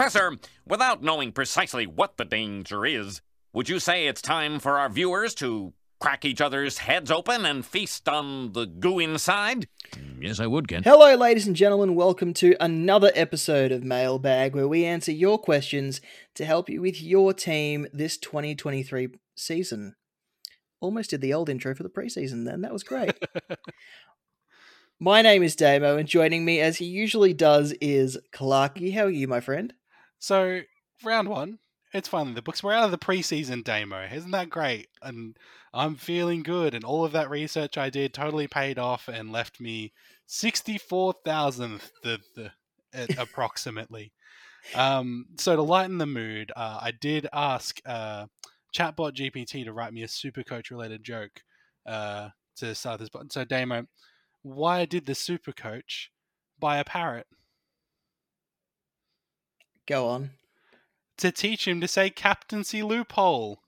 Professor, without knowing precisely what the danger is, would you say it's time for our viewers to crack each other's heads open and feast on the goo inside? Yes, I would, Ken. Hello, ladies and gentlemen. Welcome to another episode of Mailbag, where we answer your questions to help you with your team this 2023 season. Almost did the old intro for the preseason then. That was great. my name is Damo, and joining me, as he usually does, is Clarky. How are you, my friend? So, round one, it's finally the books. We're out of the preseason demo. Isn't that great? And I'm feeling good. And all of that research I did totally paid off and left me 64,000th the, the, approximately. um, so to lighten the mood, uh, I did ask uh, Chatbot GPT to write me a super coach related joke uh, to start this. So Damo, why did the super coach buy a parrot? Go on to teach him to say captaincy loophole.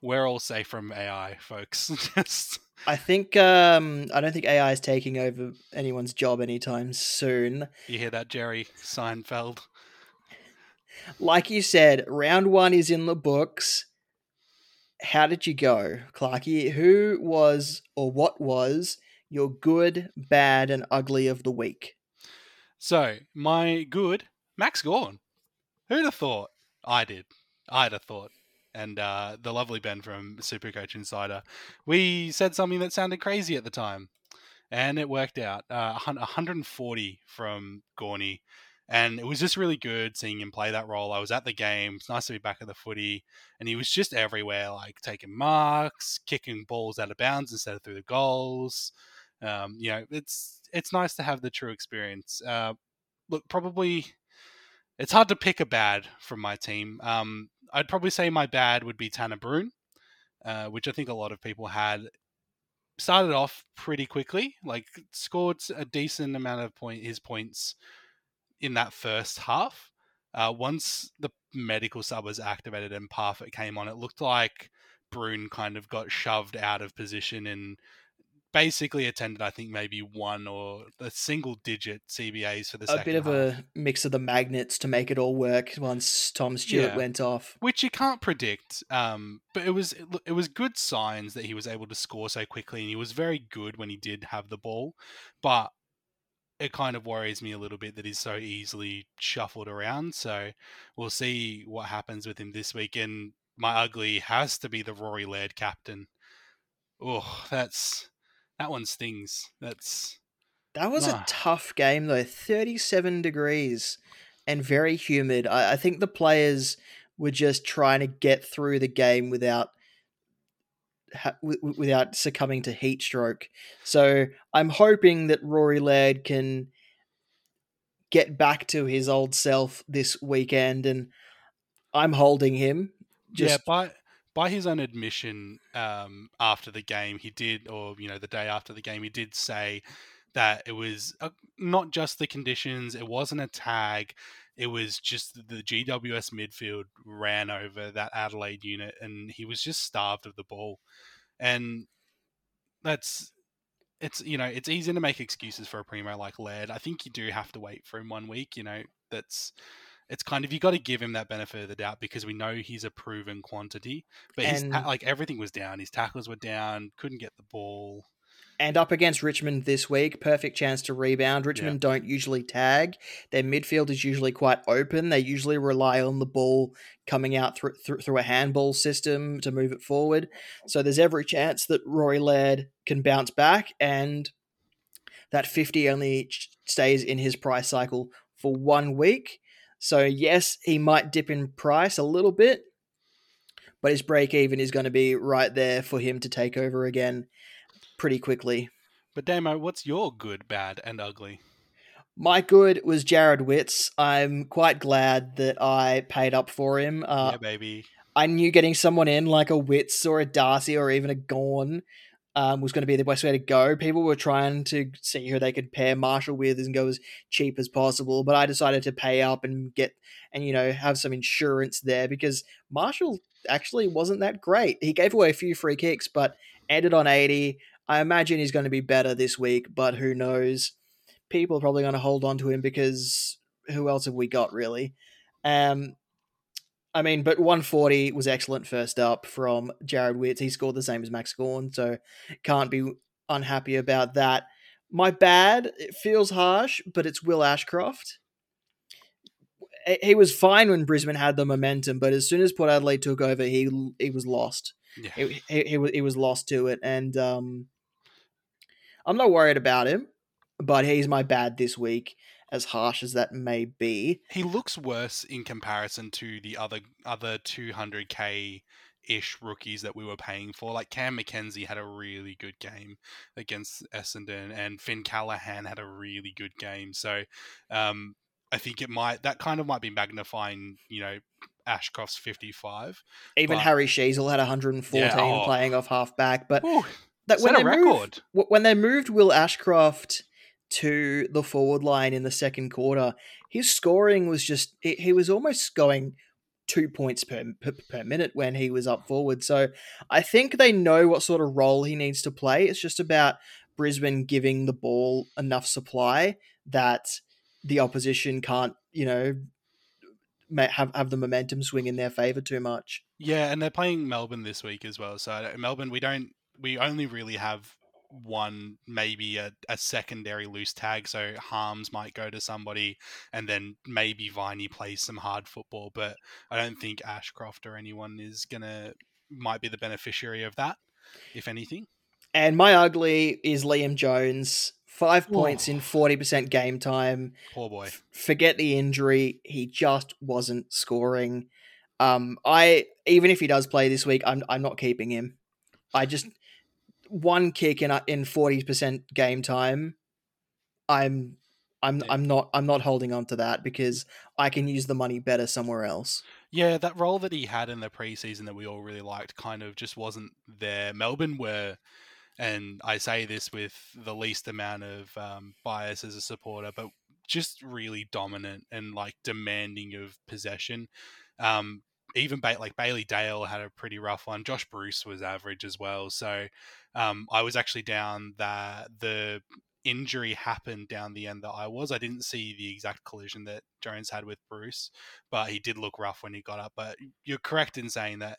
We're all safe from AI, folks. Just I think um I don't think AI is taking over anyone's job anytime soon. You hear that, Jerry Seinfeld? Like you said, round one is in the books. How did you go, Clarky? Who was or what was your good, bad, and ugly of the week? So, my good, Max Gawn. Who'd have thought? I did. I'd have thought. And uh, the lovely Ben from Supercoach Insider, we said something that sounded crazy at the time, and it worked out. Uh, 140 from Gawny, and it was just really good seeing him play that role. I was at the game. It's nice to be back at the footy, and he was just everywhere, like taking marks, kicking balls out of bounds instead of through the goals. Um, you know, it's it's nice to have the true experience. Uh, look, probably it's hard to pick a bad from my team. Um, I'd probably say my bad would be Tanner Bruhn, uh, which I think a lot of people had. Started off pretty quickly, like scored a decent amount of point his points in that first half. Uh, once the medical sub was activated and Parfitt came on, it looked like Brune kind of got shoved out of position and basically attended, I think, maybe one or a single digit CBAs for the a bit of half. a mix of the magnets to make it all work once Tom Stewart yeah. went off, which you can't predict. Um, but it was it was good signs that he was able to score so quickly, and he was very good when he did have the ball. But it kind of worries me a little bit that he's so easily shuffled around. So we'll see what happens with him this week. And my ugly has to be the Rory Laird captain. Oh, that's that one stings. That's that was nah. a tough game though. Thirty-seven degrees and very humid. I, I think the players were just trying to get through the game without ha- without succumbing to heat stroke. So I'm hoping that Rory Laird can get back to his old self this weekend, and I'm holding him. Just... Yeah, but by his own admission, um, after the game, he did, or you know, the day after the game, he did say that it was uh, not just the conditions; it wasn't a tag. It was just the GWS midfield ran over that Adelaide unit, and he was just starved of the ball. And that's it's you know it's easy to make excuses for a primo like Laird. I think you do have to wait for him one week. You know that's it's kind of you got to give him that benefit of the doubt because we know he's a proven quantity. But and, his ta- like everything was down. His tackles were down. Couldn't get the ball. And up against Richmond this week, perfect chance to rebound. Richmond yeah. don't usually tag. Their midfield is usually quite open. They usually rely on the ball coming out through, through, through a handball system to move it forward. So there's every chance that Rory Laird can bounce back, and that 50 only stays in his price cycle for one week. So, yes, he might dip in price a little bit, but his break even is going to be right there for him to take over again pretty quickly. But, Damo, what's your good, bad, and ugly? My good was Jarrod Witts. I'm quite glad that I paid up for him. Uh, yeah, baby. I knew getting someone in like a Witz or a Darcy or even a Gawn um, was going to be the best way to go. People were trying to see who they could pair Marshall with and go as cheap as possible, but I decided to pay up and get and you know have some insurance there because Marshall actually wasn't that great. He gave away a few free kicks, but ended on eighty. I imagine he's going to be better this week, but who knows? People are probably going to hold on to him because who else have we got really? Um, I mean, but 140 was excellent first up from Jarrod Witts. He scored the same as Max Gawn, so can't be unhappy about that. My bad, it feels harsh, but it's Will Ashcroft. He was fine when Brisbane had the momentum, but as soon as Port Adelaide took over, he he was lost. Yeah. He, he, he was lost to it, and um, I'm not worried about him, but he's my bad this week as harsh as that may be. He looks worse in comparison to the other other 200k ish rookies that we were paying for. Like Cam Mackenzie had a really good game against Essendon, and Finn Callaghan had a really good game. So um, I think it might that kind of might be magnifying, you know, Ashcroft's 55. Even but, Harry Sheezel had 114 Yeah, oh. playing off half back, but that when they moved, record. w- when they moved Will Ashcroft to the forward line in the second quarter, his scoring was just he, was almost going two points per, per per minute when he was up forward. So I think they know what sort of role he needs to play. It's just about Brisbane giving the ball enough supply that the opposition can't, you know, have have the momentum swing in their favor too much. Yeah, and they're playing Melbourne this week as well. So uh, Melbourne, we don't, we only really have one, maybe a, a secondary loose tag. So Harmes might go to somebody, and then maybe Viney plays some hard football. But I don't think Ashcroft or anyone is gonna might be the beneficiary of that, if anything. And my ugly is Liam Jones. Five points in 40% game time. Poor boy. Forget the injury. He just wasn't scoring. Um, I even if he does play this week, I'm I'm not keeping him. I just one kick in in 40% game time. I'm I'm. I'm not I'm not holding on to that because I can use the money better somewhere else. Yeah, that role that he had in the preseason that we all really liked kind of just wasn't there. Melbourne were, and I say this with the least amount of um, bias as a supporter, but just really dominant and like demanding of possession. Um, even ba- like Bailey Dale had a pretty rough one. Josh Bruce was average as well. So um, I was actually down that the injury happened down the end that I was. I didn't see the exact collision that Jones had with Bruce, but he did look rough when he got up. But you're correct in saying that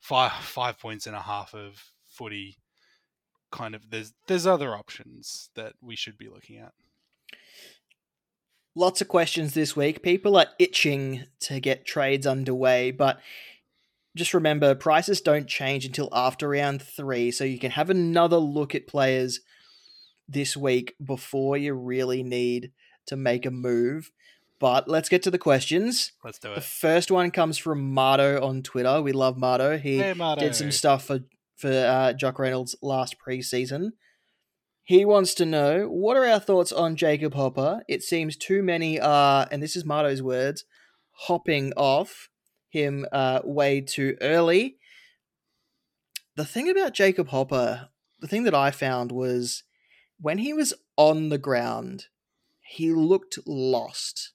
five five points and a half of footy kind of there's there's other options that we should be looking at. Lots of questions this week. People are itching to get trades underway, but just remember prices don't change until after round three, so you can have another look at players this week before you really need to make a move. But let's get to the questions. Let's do it. The first one comes from Mardo on Twitter. We love Mardo. He Hey, did some stuff for for uh, Jock Reynolds last preseason. He wants to know what are our thoughts on Jacob Hopper. It seems too many are, and this is Mardo's words, hopping off him uh, way too early. The thing about Jacob Hopper, the thing that I found was when he was on the ground, he looked lost.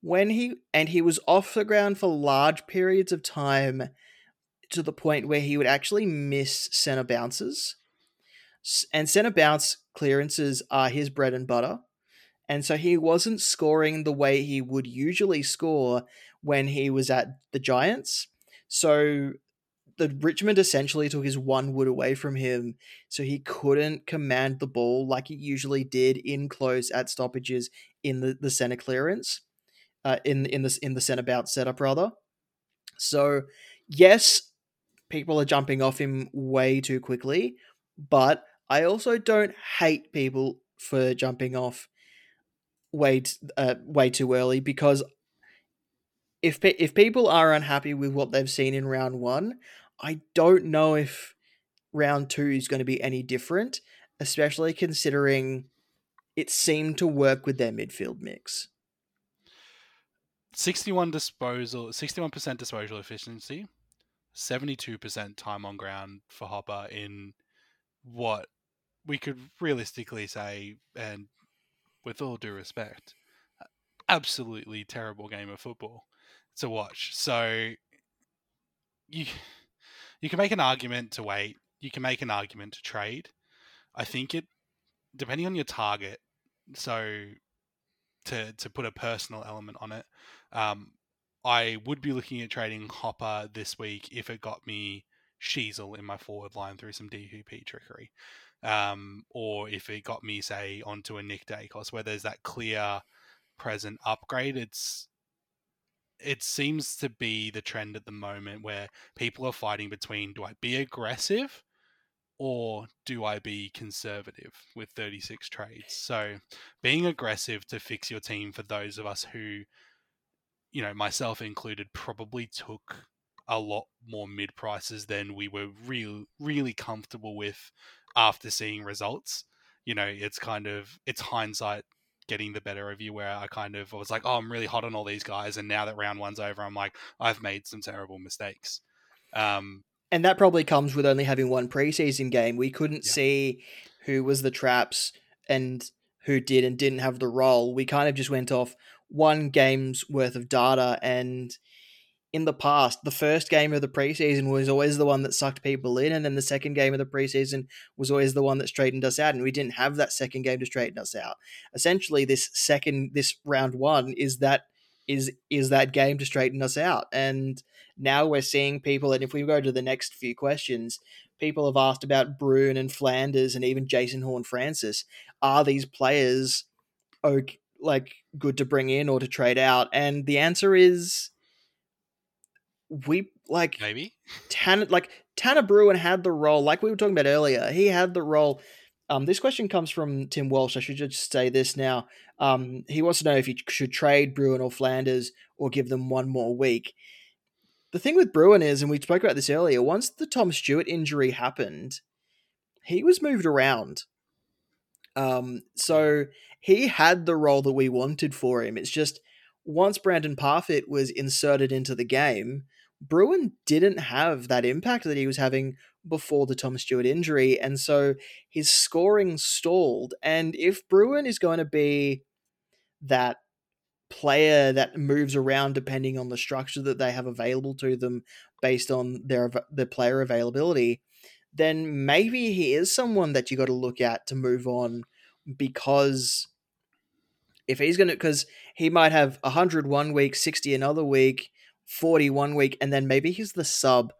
When he and he was off the ground for large periods of time to the point where he would actually miss center bounces. And center bounce clearances are his bread and butter. And so he wasn't scoring the way he would usually score when he was at the Giants. So the Richmond essentially took his one wood away from him, so he couldn't command the ball like he usually did in close at stoppages in the, the center clearance, uh, in in the in the center bounce setup rather. So yes, people are jumping off him way too quickly, but I also don't hate people for jumping off way t- uh, way too early because if pe- if people are unhappy with what they've seen in round 1, I don't know if round 2 is going to be any different, especially considering it seemed to work with their midfield mix. 61 disposal 61% disposal efficiency 72% time on ground for hopper in what we could realistically say and with all due respect absolutely terrible game of football to watch. So you you can make an argument to wait. You can make an argument to trade. I think it depending on your target so to to put a personal element on it, um, I would be looking at trading Hopper this week if it got me Sheezel in my forward line through some DPP trickery. Um, or if it got me, say, onto a Nick Daicos where there's that clear present upgrade. It's it seems to be the trend at the moment where people are fighting between do I be aggressive or do I be conservative with 36 trades? So being aggressive to fix your team for those of us who, you know, myself included, probably took a lot more mid prices than we were real really comfortable with after seeing results. You know, it's kind of it's hindsight getting the better of you where I kind of was like, oh, I'm really hot on all these guys, and now that round one's over, I'm like, I've made some terrible mistakes. Um, and that probably comes with only having one preseason game. We couldn't yeah. see who was the traps and who did and didn't have the role. We kind of just went off one game's worth of data and in the past, the first game of the preseason was always the one that sucked people in, and then the second game of the preseason was always the one that straightened us out, and we didn't have that second game to straighten us out. Essentially, this second, this round one is that is is that game to straighten us out, and now we're seeing people. And if we go to the next few questions, people have asked about Bruhn and Flanders and even Jason Horne-Francis. Are these players okay, like good to bring in or to trade out? And the answer is we like maybe Tanner like Tanner Bruhn had the role like we were talking about earlier. He had the role. Um, this question comes from Tim Walsh. I should just say this now. Um, he wants to know if you should trade Bruhn or Flanders or give them one more week. The thing with Bruhn is, and we spoke about this earlier, once the Tom Stewart injury happened, he was moved around. Um, so he had the role that we wanted for him. It's just once Brandon Parfitt was inserted into the game, Bruhn didn't have that impact that he was having before the Tom Stewart injury, and so his scoring stalled. And if Bruhn is going to be that player that moves around depending on the structure that they have available to them based on their their player availability, then maybe he is someone that you got to look at to move on because if he's going to because he might have 100 one week, 60 another week, 41 week, and then maybe he's the sub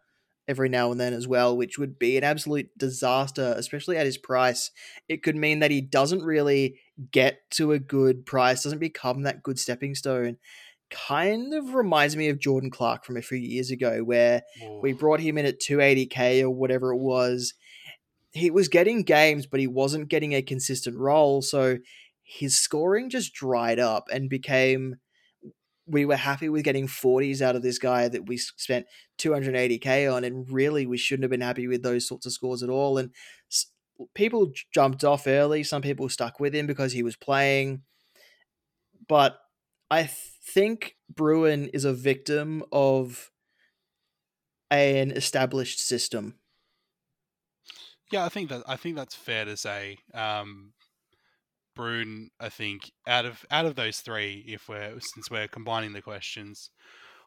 every now and then as well, which would be an absolute disaster, especially at his price. It could mean that he doesn't really get to a good price, doesn't become that good stepping stone. Kind of reminds me of Jordan Clark from a few years ago, where Ooh. we brought him in at 280k or whatever it was. He was getting games, but he wasn't getting a consistent role. So his scoring just dried up and became we were happy with getting 40s out of this guy that we spent 280k on and really we shouldn't have been happy with those sorts of scores at all and people jumped off early some people stuck with him because he was playing but i think bruhn is a victim of an established system. Yeah i think that i think that's fair to say um Bruhn, I think out of out of those three, if we're since we're combining the questions,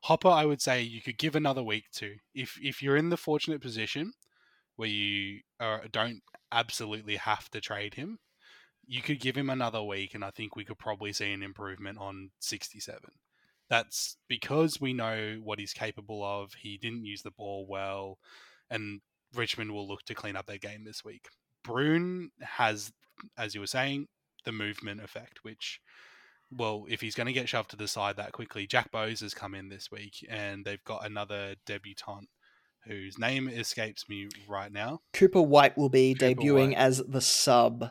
Hopper, I would say you could give another week to. If if you're in the fortunate position where you are, don't absolutely have to trade him, you could give him another week, and I think we could probably see an improvement on 67. That's because we know what he's capable of. He didn't use the ball well, and Richmond will look to clean up their game this week. Bruhn has, as you were saying, the movement effect, which, well, if he's going to get shoved to the side that quickly, Jack Bowes has come in this week and they've got another debutant whose name escapes me right now. Cooper White will be Cooper debuting White. as the sub.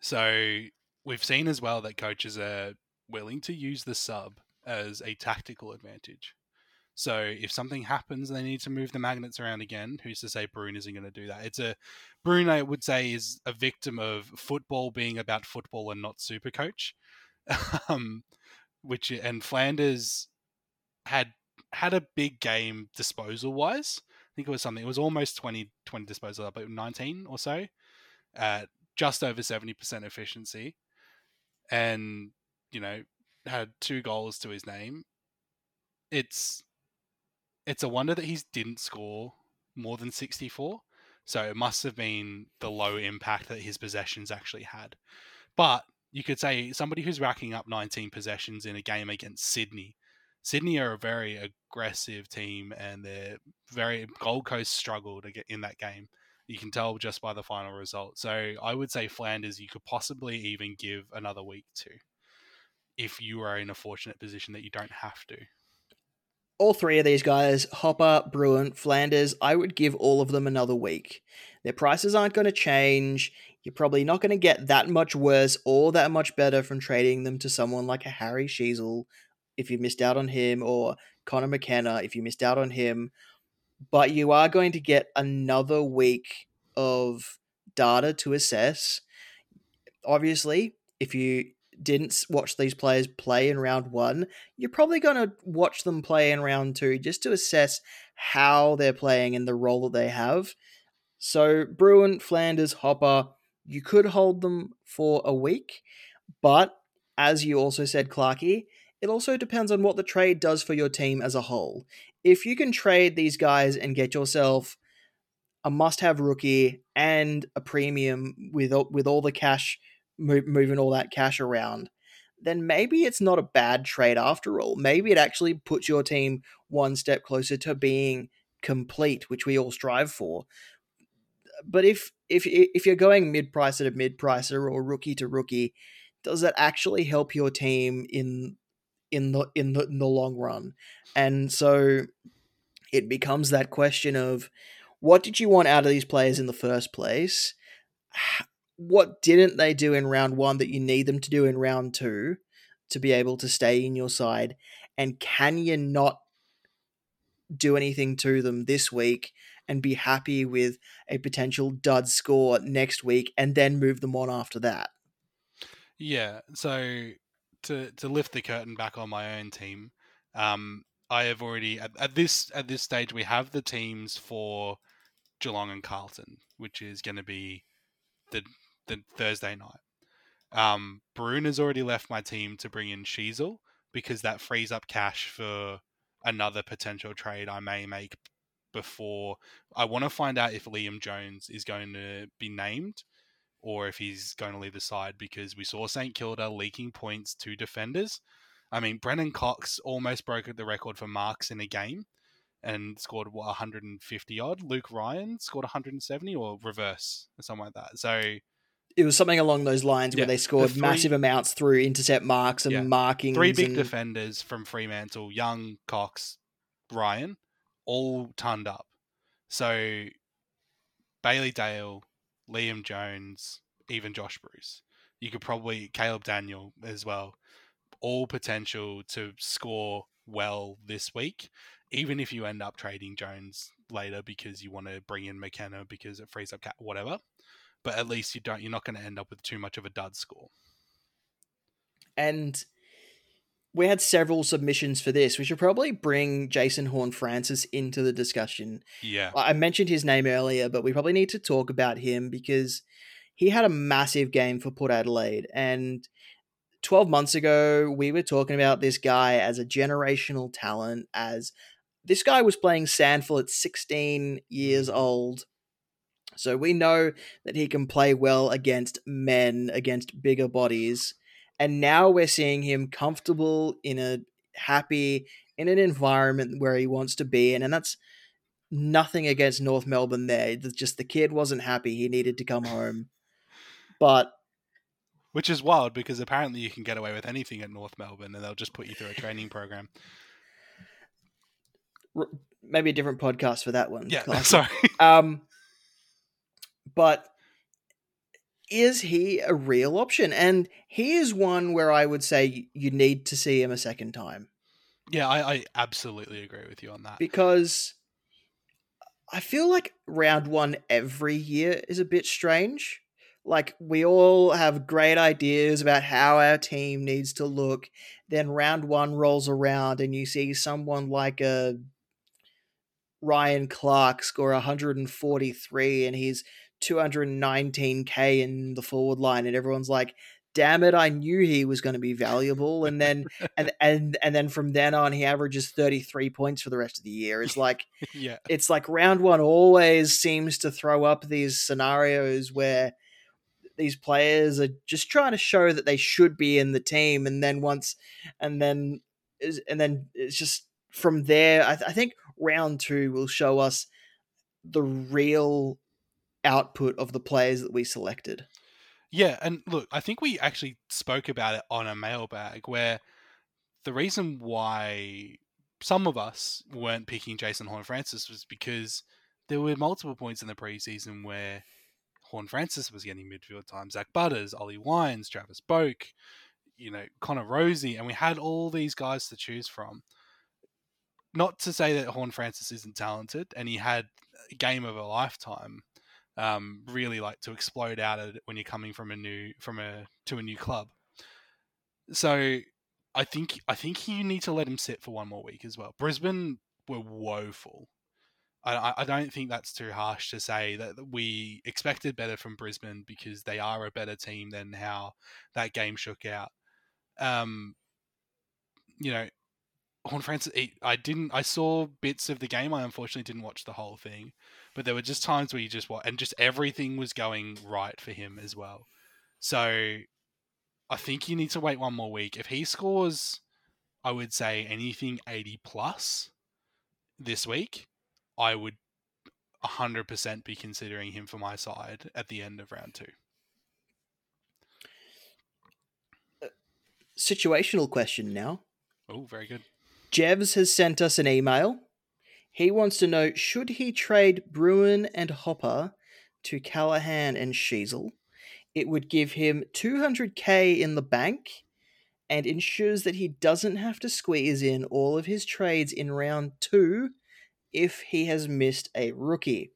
So we've seen as well that coaches are willing to use the sub as a tactical advantage. So if something happens they need to move the magnets around again, who's to say Bruhn isn't going to do that? It's a Bruhn, I would say, is a victim of football being about football and not super coach. um, which and Flanders had had a big game disposal wise. I think it was something. It was almost 20, 20 disposal, but nineteen or so, at just over seventy percent efficiency, and you know had two goals to his name. It's it's a wonder that he didn't score more than 64. So it must have been the low impact that his possessions actually had. But you could say somebody who's racking up 19 possessions in a game against Sydney. Sydney are a very aggressive team, and they're very Gold Coast struggled to get in that game. You can tell just by the final result. So I would say Flanders, you could possibly even give another week to, if you are in a fortunate position that you don't have to. All three of these guys, Hopper, Bruhn, Flanders, I would give all of them another week. Their prices aren't going to change. You're probably not going to get that much worse or that much better from trading them to someone like a Harry Sheezel if you missed out on him, or Connor McKenna if you missed out on him. But you are going to get another week of data to assess. Obviously, if you didn't watch these players play in round one, you're probably going to watch them play in round two just to assess how they're playing and the role that they have. So, Bruhn, Flanders, Hopper, you could hold them for a week, but as you also said, Clarky, it also depends on what the trade does for your team as a whole. If you can trade these guys and get yourself a must-have rookie and a premium with with all the cash moving all that cash around, then maybe it's not a bad trade after all. Maybe it actually puts your team one step closer to being complete, which we all strive for. But if if if you're going mid pricer to mid pricer or rookie to rookie, does that actually help your team in in the in the in the long run. And so it becomes that question of what did you want out of these players in the first place? What didn't they do in round 1 that you need them to do in round 2 to be able to stay in your side? And can you not do anything to them this week and be happy with a potential dud score next week and then move them on after that? Yeah. So to to lift the curtain back on my own team, um, I have already at, at this at this stage we have the teams for Geelong and Carlton, which is going to be the the Thursday night. Um, Bruhn has already left my team to bring in Sheezel because that frees up cash for another potential trade I may make before. I want to find out if Liam Jones is going to be named or if he's going to leave the side because we saw St Kilda leaking points to defenders. I mean, Brennan Cox almost broke the record for marks in a game and scored what 150 odd. Luke Ryan scored 170 or reverse or something like that. So it was something along those lines yeah, where they scored the three, massive amounts through intercept marks and yeah, marking. Three big and... defenders from Fremantle, Young, Cox, Ryan, all turned up. So Bailey Dale, Liam Jones, even Josh Bruce. You could probably Caleb Daniel as well. All potential to score well this week, even if you end up trading Jones later because you want to bring in McKenna because it frees up cap, whatever. But at least you don't. You're not going to end up with too much of a dud score. And we had several submissions for this. We should probably bring Jason Horne-Francis into the discussion. Yeah. I mentioned his name earlier, but we probably need to talk about him because he had a massive game for Port Adelaide. And 12 months ago, we were talking about this guy as a generational talent, as this guy was playing SANFL at 16 years mm-hmm. old. So we know that he can play well against men, against bigger bodies and now we're seeing him comfortable in a happy in an environment where he wants to be in and that's nothing against North Melbourne there. Just the kid wasn't happy he needed to come home. But which is wild because apparently you can get away with anything at North Melbourne and they'll just put you through a training program. Maybe a different podcast for that one yeah sorry. Um but is he a real option? And he is one where I would say you need to see him a second time. Yeah, I, I absolutely agree with you on that. Because I feel like round one every year is a bit strange. Like, we all have great ideas about how our team needs to look. Then round one rolls around and you see someone like a Ryan Clark score 143 and he's 219k in the forward line, and everyone's like, "Damn it! I knew he was going to be valuable." And then and and and then from then on, he averages 33 points for the rest of the year. It's like, yeah, it's like round one always seems to throw up these scenarios where these players are just trying to show that they should be in the team, and then once, and then, and then it's just from there. I, th- I think round two will show us the real output of the players that we selected. Yeah, and look, I think we actually spoke about it on a mailbag where the reason why some of us weren't picking Jason Horne-Francis was because there were multiple points in the preseason where Horne-Francis was getting midfield time, Zach Butters, Ollie Wines, Travis Boak, you know, Connor Rozee, and we had all these guys to choose from. Not to say that Horne-Francis isn't talented, and he had a game of a lifetime. Um, really like to explode out of it when you're coming from a new from a to a new club. So I think I think you need to let him sit for one more week as well. Brisbane were woeful. I, I don't think that's too harsh to say that we expected better from Brisbane because they are a better team than how that game shook out. Um, you know, Horne-Francis. I didn't. I saw bits of the game. I unfortunately didn't watch the whole thing, but there were just times where you just watch, and just everything was going right for him as well. So I think you need to wait one more week. If he scores, I would say anything 80 plus this week, I would 100% be considering him for my side at the end of round two. Uh, situational question now. Oh, very good. Jevs has sent us an email. He wants to know should he trade Bruhn and Hopper to Callaghan and Sheezel? It would give him 200k in the bank and ensures that he doesn't have to squeeze in all of his trades in round two if he has missed a rookie.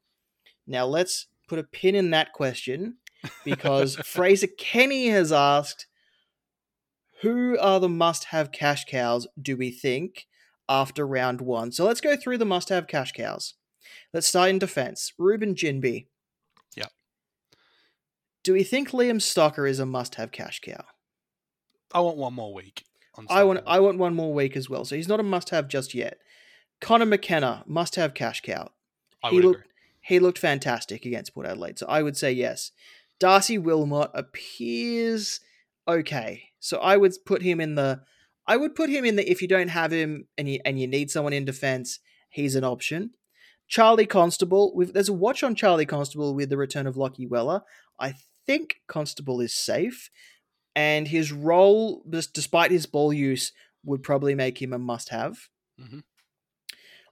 Now let's put a pin in that question because Fraser Kenny has asked who are the must have cash cows do we think after round one? So let's go through the must have cash cows. Let's start in defense. Ruben Reuben Ginbey. Do we think Liam Stocker is a must-have cash cow? I want one more week. I want I want one more week as well. So he's not a must-have just yet. Connor McKenna must-have cash cow. I he looked agree. he looked fantastic against Port Adelaide. So I would say yes. Darcy Wilmot appears okay. So I would put him in the I would put him in the if you don't have him and you and you need someone in defense, he's an option. Charlie Constable, there's a watch on Charlie Constable with the return of Lockie Weller. I think Constable is safe, and his role, despite his ball use, would probably make him a must-have. Mm-hmm.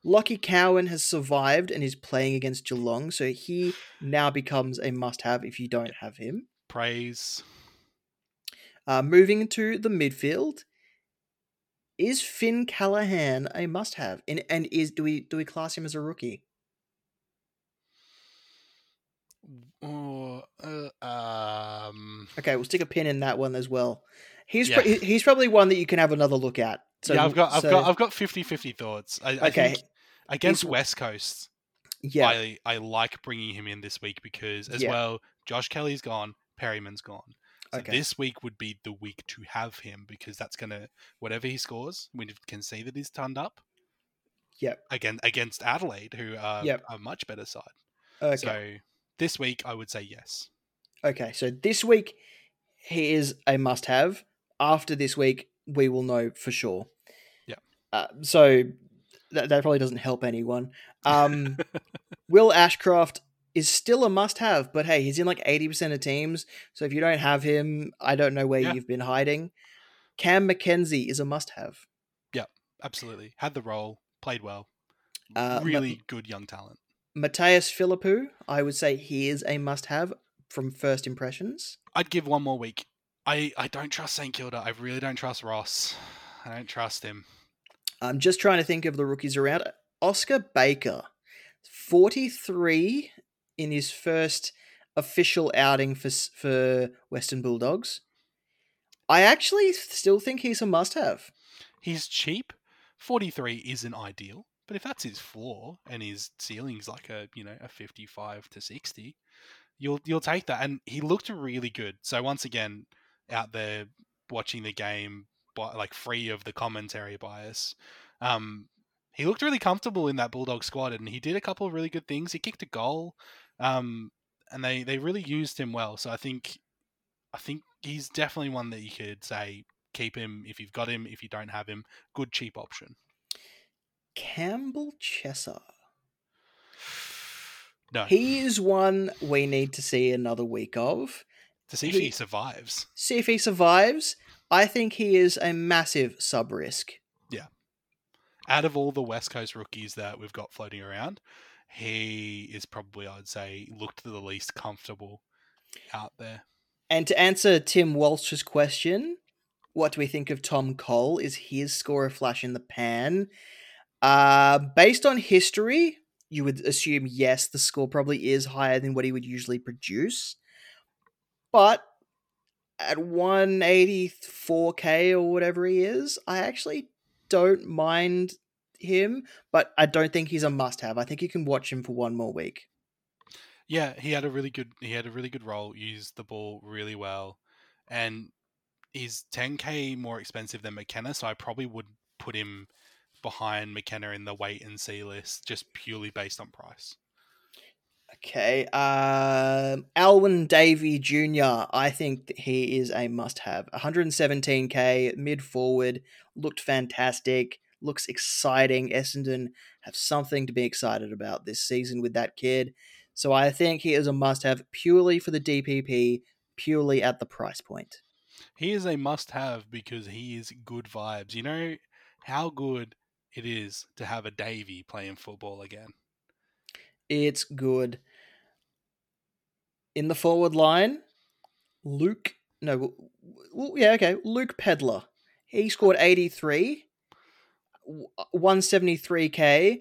Lockie Cowan has survived and is playing against Geelong, so he now becomes a must-have if you don't have him. Praise. Uh, moving to the midfield, is Finn Callaghan a must-have? And, and is do we do we class him as a rookie? Oh, uh, um. Okay, we'll stick a pin in that one as well. He's yeah. pro- he's probably one that you can have another look at. So, yeah, I've got I've so... got I've got 50-50 thoughts. I, I okay, against he's... West Coast, yeah, I I like bringing him in this week because as yeah. well, Josh Kelly's gone, Perryman's gone. So okay. this week would be the week to have him because that's gonna whatever he scores, we can see that he's turned up. Yep. Again against Adelaide, who are yep. a much better side. Okay. So this week, I would say yes. Okay, so this week he is a must-have. After this week, we will know for sure. Yeah. Uh, so that, that probably doesn't help anyone. Um, Will Ashcroft is still a must-have, but hey, he's in like eighty percent of teams. So if you don't have him, I don't know where yeah. you've been hiding. Cam Mackenzie is a must-have. Yeah, absolutely. Had the role, played well. Uh, really good young talent. Mattaes Phillipou, I would say he is a must-have from first impressions. I'd give one more week. I, I don't trust St Kilda. I really don't trust Ross. I don't trust him. I'm just trying to think of the rookies around. Oscar Baker, 43 in his first official outing for for Western Bulldogs. I actually still think he's a must-have. He's cheap. 43 isn't ideal. But if that's his floor and his ceiling's like a you know a fifty five to sixty, you'll you'll take that. And he looked really good. So once again, out there watching the game, like free of the commentary bias, um, he looked really comfortable in that Bulldog squad, and he did a couple of really good things. He kicked a goal, um, and they they really used him well. So I think I think he's definitely one that you could say keep him if you've got him. If you don't have him, good cheap option. Campbell Chesser. No, He is one we need to see another week of. to see if he- he survives. See if he survives. I think he is a massive sub risk. Yeah. Out of all the West Coast rookies that we've got floating around, he is probably, I'd say, looked the least comfortable out there. And to answer Tim Walsh's question, what do we think of Tom Cole? Is his score a flash in the pan? Uh, based on history, you would assume yes, the score probably is higher than what he would usually produce. But at 184k or whatever he is, I actually don't mind him, but I don't think he's a must have. I think you can watch him for one more week. Yeah, he had a really good he had a really good role, used the ball really well, and he's 10k more expensive than McKenna, so I probably would put him behind McKenna in the wait and see list just purely based on price. Okay, um, Alwyn Davey Jr. I think he is a must-have. 117k mid forward, looked fantastic, looks exciting. Essendon have something to be excited about this season with that kid. So I think he is a must-have purely for the DPP, purely at the price point. He is a must have because he is good vibes. You know how good it is to have a Davey playing football again. It's good. In the forward line, Luke. No, w- w- yeah, okay. Luke Pedler. He scored 83, w- 173k.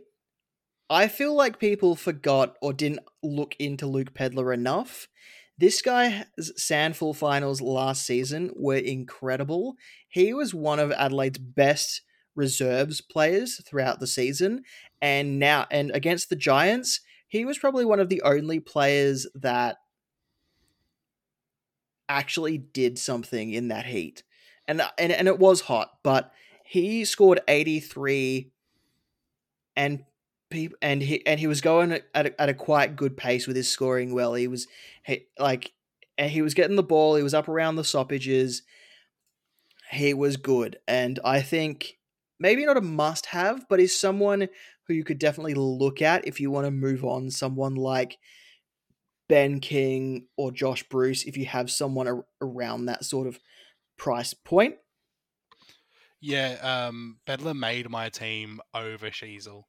I feel like people forgot or didn't look into Luke Pedler enough. This guy's SANFL finals last season were incredible. He was one of Adelaide's best reserves players throughout the season, and now and against the Giants, he was probably one of the only players that actually did something in that heat. And and, and it was hot, but he scored 83 and and he and he was going at a, at a quite good pace with his scoring well. He was he, like he was getting the ball, he was up around the stoppages. He was good and I think maybe not a must have, but is someone who you could definitely look at if you want to move on someone like Ben King or Josh Bruce if you have someone ar- around that sort of price point. Yeah, um, Pedler made my team over Sheezel.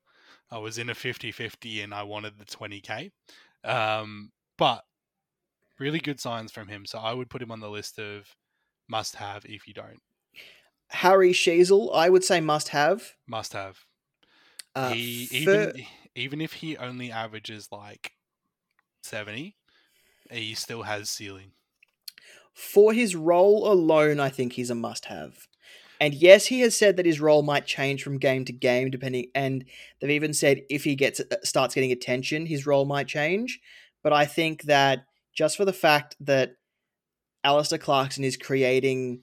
I was in a 50-50 and I wanted the 20k. Um, but really good signs from him. So I would put him on the list of must have if you don't. Harry Sheezel, I would say must have. Must have. Uh, he even even if he only averages like 70, he still has ceiling. for his role alone, I think he's a must have. And yes, he has said that his role might change from game to game, depending. And they've even said if he gets uh, starts getting attention, his role might change. But I think that just for the fact that Alastair Clarkson is creating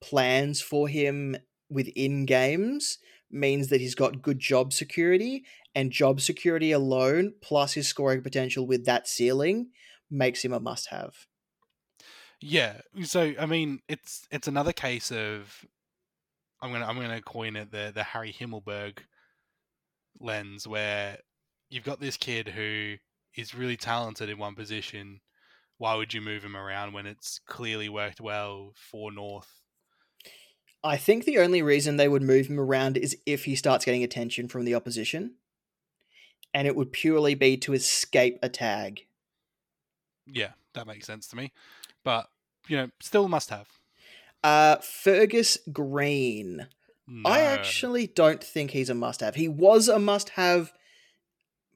plans for him within games means that he's got good job security, and job security alone, plus his scoring potential with that ceiling, makes him a must have. Yeah. So I mean, it's it's another case of I'm gonna I'm gonna coin it the the Harry Himmelberg lens where you've got this kid who is really talented in one position. Why would you move him around when it's clearly worked well for North? I think the only reason they would move him around is if he starts getting attention from the opposition. And it would purely be to escape a tag. Yeah, that makes sense to me. But you know, still must have. Uh, Fergus Greene. I actually don't think he's a must have. He was a must have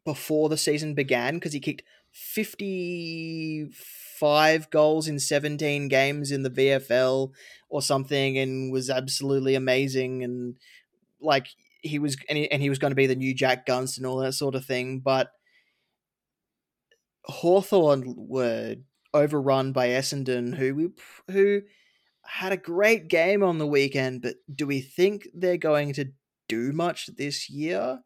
before the season began because he kicked 55 goals in 17 games in the VFL or something and was absolutely amazing and like he was and he, and he was going to be the new Jack Gunston and all that sort of thing but Hawthorn were overrun by Essendon who we who had a great game on the weekend but do we think they're going to do much this year?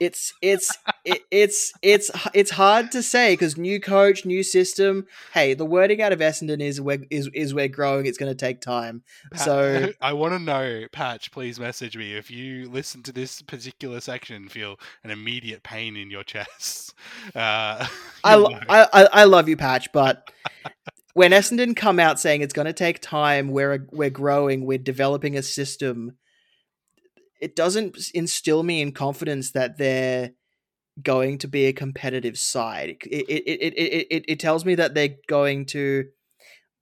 It's it's it, it's it's it's hard to say because new coach, new system. Hey, the wording out of Essendon is we're is, is we're growing. It's going to take time. Pat, so I want to know, Patch. Please message me if you listen to this particular section. Feel an immediate pain in your chest. Uh, I, I, I I love you, Patch, but. when Essendon come out saying it's going to take time, we're we're growing, we're developing a system, it doesn't instill me in confidence that they're going to be a competitive side. It it, it, it, it, it tells me that they're going to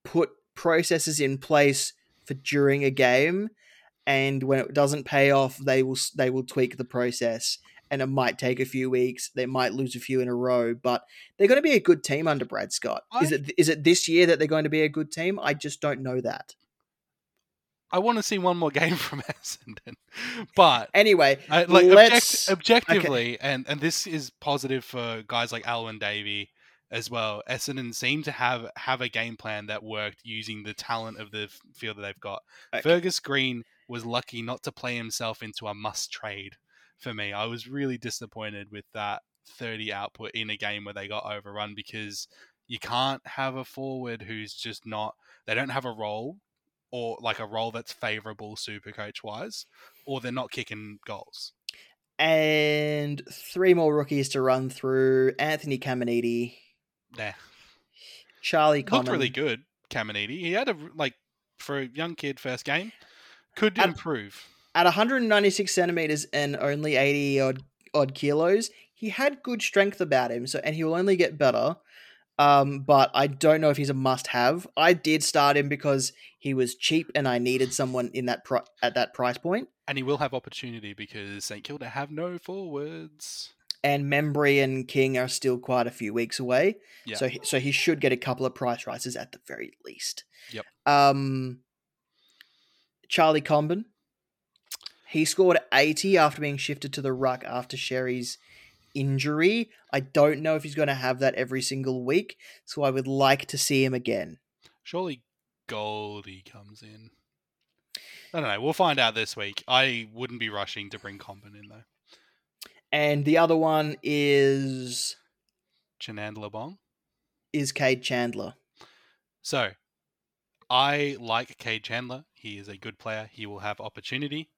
put processes in place for during a game and when it doesn't pay off they will they will tweak the process and it might take a few weeks they might lose a few in a row but they're going to be a good team under Brad Scott. I... is it is it this year that they're going to be a good team? I just don't know that I want to see one more game from Essendon. But anyway, uh, like object- objectively, okay. and and this is positive for guys like Alwyn Davey as well. Essendon seem to have have a game plan that worked using the talent of the field that they've got. Okay. Fergus Greene was lucky not to play himself into a must trade for me. I was really disappointed with that 30 output in a game where they got overrun because you can't have a forward who's just not they don't have a role or like a role that's favorable super coach wise, or they're not kicking goals. And three more rookies to run through Anthony Caminiti. Yeah. Charlie Comben. Looked really good, Caminiti. He had a, like, for a young kid first game, could at, improve. At 196 centimeters and only 80 odd, odd kilos, he had good strength about him. So, and he will only get better. Um, but I don't know if he's a must-have. I did start him because he was cheap and I needed someone in that pro- at that price point. And he will have opportunity because St Kilda have no forwards. And Membrey and King are still quite a few weeks away. Yeah. So he, so he should get a couple of price rises at the very least. Yep. Um, Charlie Comben. He scored 80 after being shifted to the ruck after Sherry's injury. I don't know if he's going to have that every single week, so I would like to see him again. Surely Goldie comes in. I don't know. We'll find out this week. I wouldn't be rushing to bring Comben in though. And the other one is Chandler Bong. Is Cade Chandler. So, I like Cade Chandler. He is a good player. He will have opportunity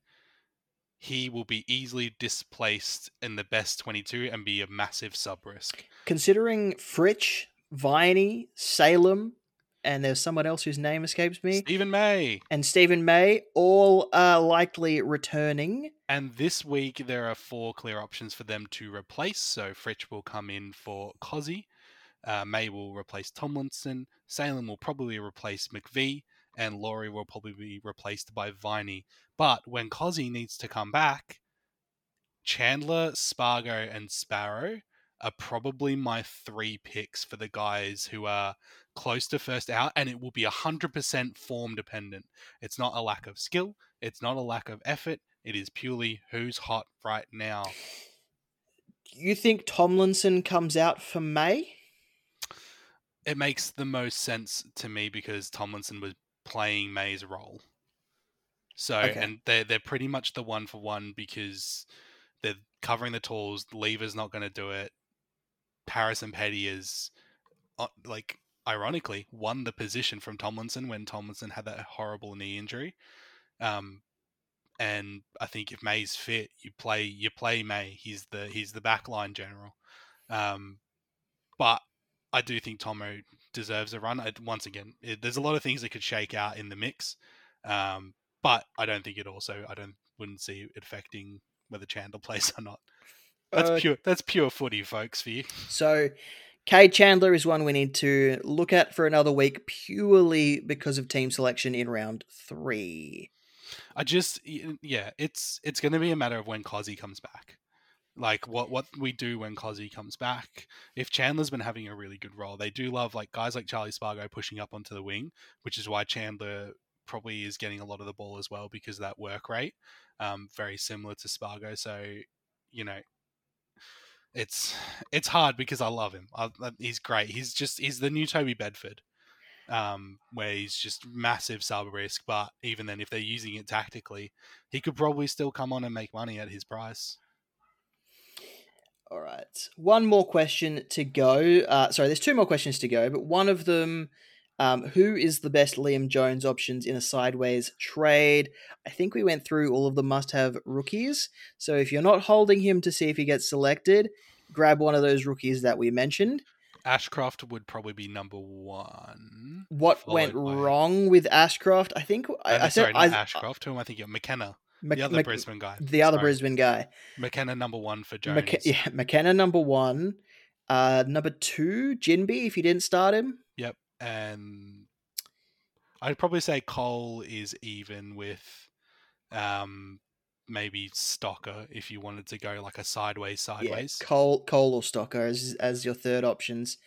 he will be easily displaced in the best 22 and be a massive sub risk. Considering Fritsch, Viney, Salem, and there's someone else whose name escapes me. Steven May. And Steven May, all are likely returning. And this week there are four clear options for them to replace. So Fritsch will come in for Cozzy. Uh, May will replace Tomlinson. Salem will probably replace McVee and Laurie will probably be replaced by Viney. But when Cozzy needs to come back, Chandler, Spargo, and Sparrow are probably my three picks for the guys who are close to first out, and it will be 100% form dependent. It's not a lack of skill, it's not a lack of effort, it is purely who's hot right now. You think Tomlinson comes out for May? It makes the most sense to me because Tomlinson was playing May's role. So okay. and they're they're pretty much the one for one because they're covering the tools. Lever's not going to do it. Harrison Petty is uh, like ironically won the position from Tomlinson when Tomlinson had that horrible knee injury. Um, and I think if May's fit, you play you play May. He's the he's the backline general. Um, but I do think Tomo deserves a run. I, once again, it, there's a lot of things that could shake out in the mix, um, but I don't think it also. I don't wouldn't see it affecting whether Chandler plays or not. That's uh, pure. That's pure footy, folks. For you. So, Cade Chandler is one we need to look at for another week, purely because of team selection in round three. I just, yeah, it's it's going to be a matter of when Cozzy comes back like what what we do when Cozzy comes back. If Chandler's been having a really good role, they do love like guys like Charlie Spargo pushing up onto the wing, which is why Chandler probably is getting a lot of the ball as well because of that work rate, um, very similar to Spargo. So, you know, it's it's hard because I love him. I, he's great. He's just he's the new Toby Bedford, um, where he's just massive sub risk. But even then, if they're using it tactically, he could probably still come on and make money at his price. All right. One more question to go. Uh, sorry, there's two more questions to go, but one of them um, who is the best Liam Jones options in a sideways trade? I think we went through all of the must have rookies. So if you're not holding him to see if he gets selected, grab one of those rookies that we mentioned. Ashcroft would probably be number one. What went by- wrong with Ashcroft? I think I, Uh, I said sorry, not I, Ashcroft. Who am I thinking? of? McKenna, Mc- the other Mc- Brisbane guy. the other Sorry. Brisbane guy. McKenna number one for Jones. Yeah, McKenna number one. Uh, number two, Jinby. If you didn't start him, Yep, and I'd probably say Cole is even with, um, maybe Stocker if you wanted to go like a sideways sideways. Yeah, Cole, Cole or Stocker as as your third options.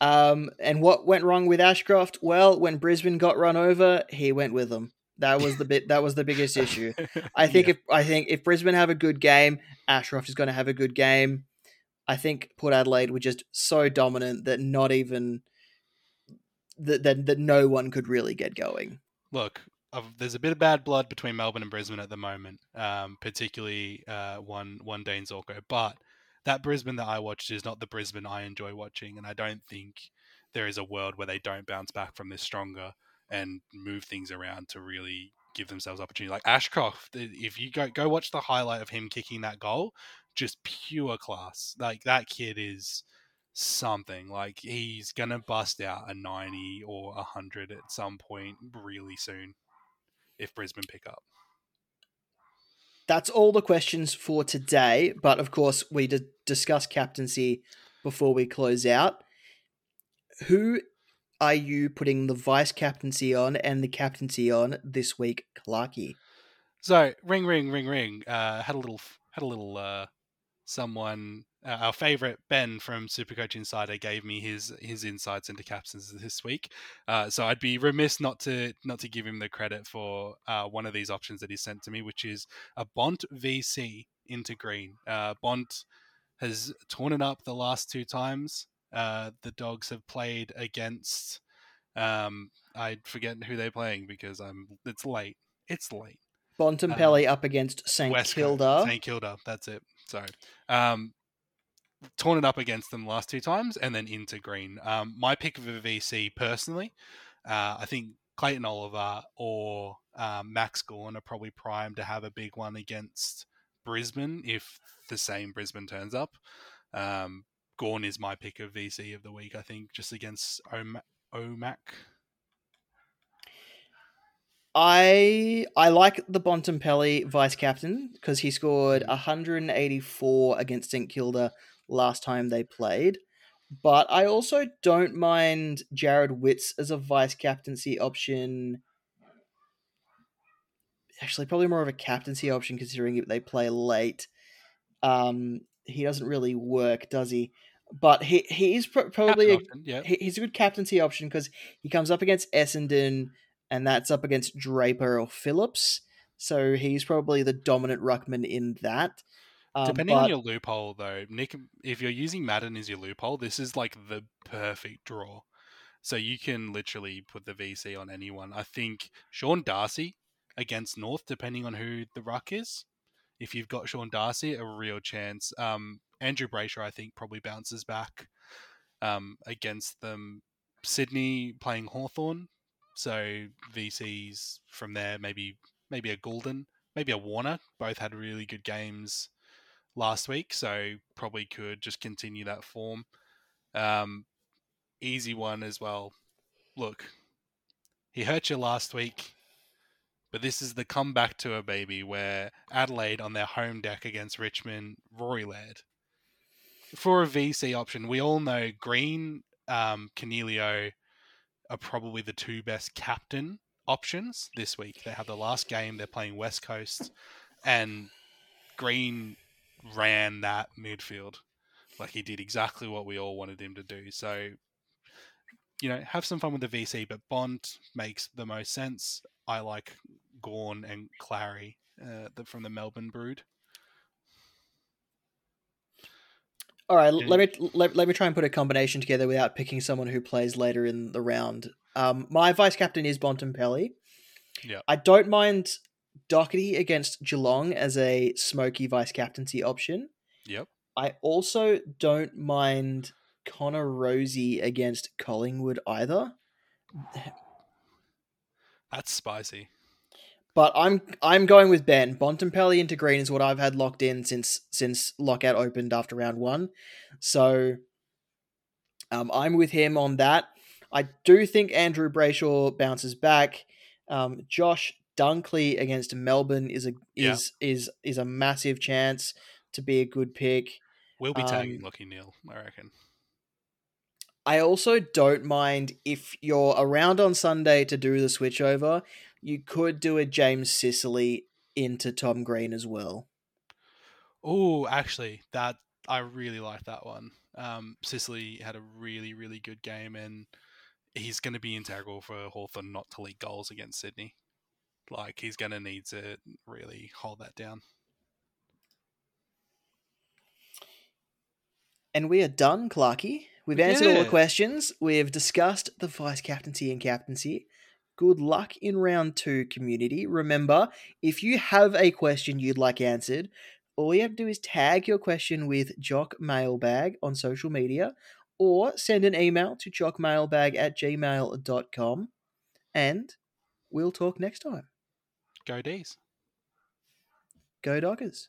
Um, and what went wrong with Ashcroft? Well, when Brisbane got run over, he went with them. That was the bit. That was the biggest issue. I think Yeah. if I think if Brisbane have a good game, Ashcroft is going to have a good game. I think Port Adelaide were just so dominant that not even that that, that no one could really get going. look, of, there's a bit of bad blood between Melbourne and Brisbane at the moment, um, particularly uh, one one Dayne Zorko. But that Brisbane that I watched is not the Brisbane I enjoy watching, and I don't think there is a world where they don't bounce back from this stronger and move things around to really give themselves opportunity. Like Ashcroft, if you go go watch the highlight of him kicking that goal, just pure class. Like that kid is something. Like he's gonna bust out a ninety or a hundred at some point really soon if Brisbane pick up. That's all the questions for today. But of course, we did discuss captaincy before we close out. Who are you putting the vice captaincy on and the captaincy on this week, Clarky? So ring, ring, ring, ring. Uh, had a little, had a little. Uh, someone, uh, our favorite Ben from Supercoach Insider, gave me his his insights into captains this week. Uh, so I'd be remiss not to not to give him the credit for uh, one of these options that he sent to me, which is a Bont VC into green. Uh, Bont has torn it up the last two times. Uh, the Dogs have played against. Um, I forget who they're playing because I'm. It's late. It's late. Bontempelli up against St West Kilda. St Kilda. That's it. Sorry. Um, torn it up against them last two times, and then into green. Um, my pick of a VC personally, uh, I think Clayton Oliver or um, Max Gawn are probably primed to have a big one against Brisbane if the same Brisbane turns up. Um, Gawn is my pick of VC of the week. I think just against Om- Omac. I I like the Bontempelli vice captain because he scored 184 against St Kilda last time they played. But I also don't mind Jarrod Witts as a vice captaincy option. Actually, probably more of a captaincy option considering they play late. Um, he doesn't really work, does he? But he he's pro- probably a, option, yeah. he, he's a good captaincy option because he comes up against Essendon, and that's up against Draper or Phillips. So he's probably the dominant ruckman in that. Um, Depending on your loophole, though, Nick, if you're using Madden as your loophole, this is like the perfect draw. So you can literally put the VC on anyone. I think Sean Darcy against North, depending on who the ruck is. If you've got Sean Darcy, a real chance. Um, Andrew Brayshaw, I think, probably bounces back um, against them. Sydney playing Hawthorn, so VCs from there. Maybe maybe a Gulden, maybe a Warner. Both had really good games last week, so probably could just continue that form. Um, easy one as well. Look, he hurt you last week, but this is the comeback to a baby where Adelaide on their home deck against Richmond, Rory Laird. For a VC option, we all know Green, um, Canelio are probably the two best captain options this week. They have the last game, they're playing West Coast, and Green ran that midfield. Like he did exactly what we all wanted him to do. So, you know, have some fun with the VC, but Bont makes the most sense. I like Gawn and Clary uh, the, from the Melbourne Brood. All right, let me let, let me try and put a combination together without picking someone who plays later in the round. Um, my vice captain is Bontempelli. Yeah. I don't mind Doherty against Geelong as a smoky vice captaincy option. Yep. I also don't mind Connor Rozee against Collingwood either. That's spicy. But I'm I'm going with Ben. Bontempelli into green is what I've had locked in since since lockout opened after round one. So um, I'm with him on that. I do think Andrew Brayshaw bounces back. Um, Josh Dunkley against Melbourne is a Yeah. is is is a massive chance to be a good pick. We'll be tagging Um, Lachie Neale, I reckon. I also don't mind if you're around on Sunday to do the switch over, you could do a James Sicily into Tom Green as well. Oh, actually, that I really like that one. Um, Sicily had a really, really good game, and he's going to be integral for Hawthorn not to leak goals against Sydney. Like he's going to need to really hold that down. And we are done, Clarky. We've We answered all the questions. We've discussed the vice captaincy and captaincy. Good luck in round two, community. Remember, if you have a question you'd like answered, all you have to do is tag your question with Jock Mailbag on social media or send an email to jockmailbag at gmail.com and we'll talk next time. Go D's. Go Dockers.